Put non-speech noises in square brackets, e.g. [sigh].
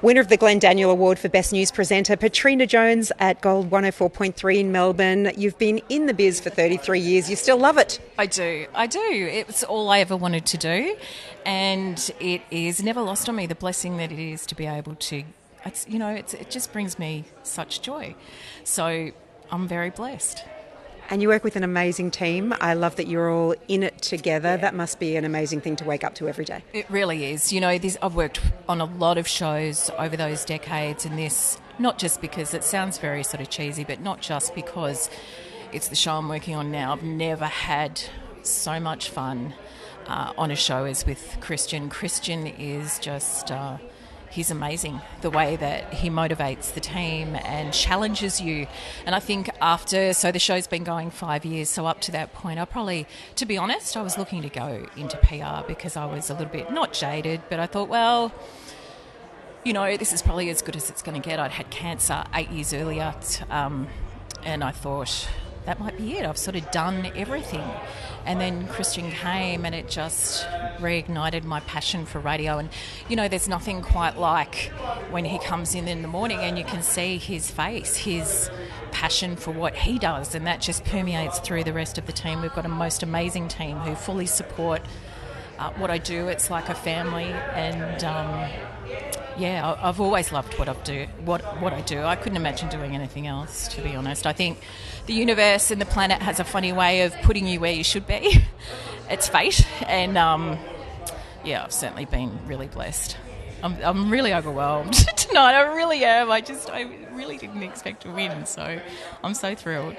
Winner of the Glenn Daniel Award for Best News Presenter, Patrina Jones at Gold 104.3 in Melbourne. You've been in the biz for 33 years. You still love it. I do. I do. It's all I ever wanted to do. And it is never lost on me the blessing that it is to be able to, it's, you know, it's, it just brings me such joy. So I'm very blessed. And you work with an amazing team. I love that you're all in it together. Yeah. That must be an amazing thing to wake up to every day. It really is. You know, this, I've worked on a lot of shows over those decades, and this, not just because it sounds very sort of cheesy, but not just because it's the show I'm working on now. I've never had so much fun uh, on a show as with Christian. Christian is just. Uh, he's amazing the way that he motivates the team and challenges you. And I think after, so the show's been going five years, so up to that point, I probably, to be honest, I was looking to go into PR because I was a little bit, not jaded, but I thought, well, you know, this is probably as good as it's going to get. I'd had cancer eight years earlier, um, and I thought, that might be it. I've sort of done everything. And then Christian came and it just reignited my passion for radio. And, you know, there's nothing quite like when he comes in in the morning and you can see his face, his passion for what he does. And that just permeates through the rest of the team. We've got a most amazing team who fully support uh, what I do. It's like a family. And, um, yeah, I've always loved what I do. What what I do, I couldn't imagine doing anything else. To be honest, I think the universe and the planet has a funny way of putting you where you should be. [laughs] it's fate, and um, yeah, I've certainly been really blessed. I'm, I'm really overwhelmed [laughs] tonight. I really am. I just I really didn't expect to win, so I'm so thrilled.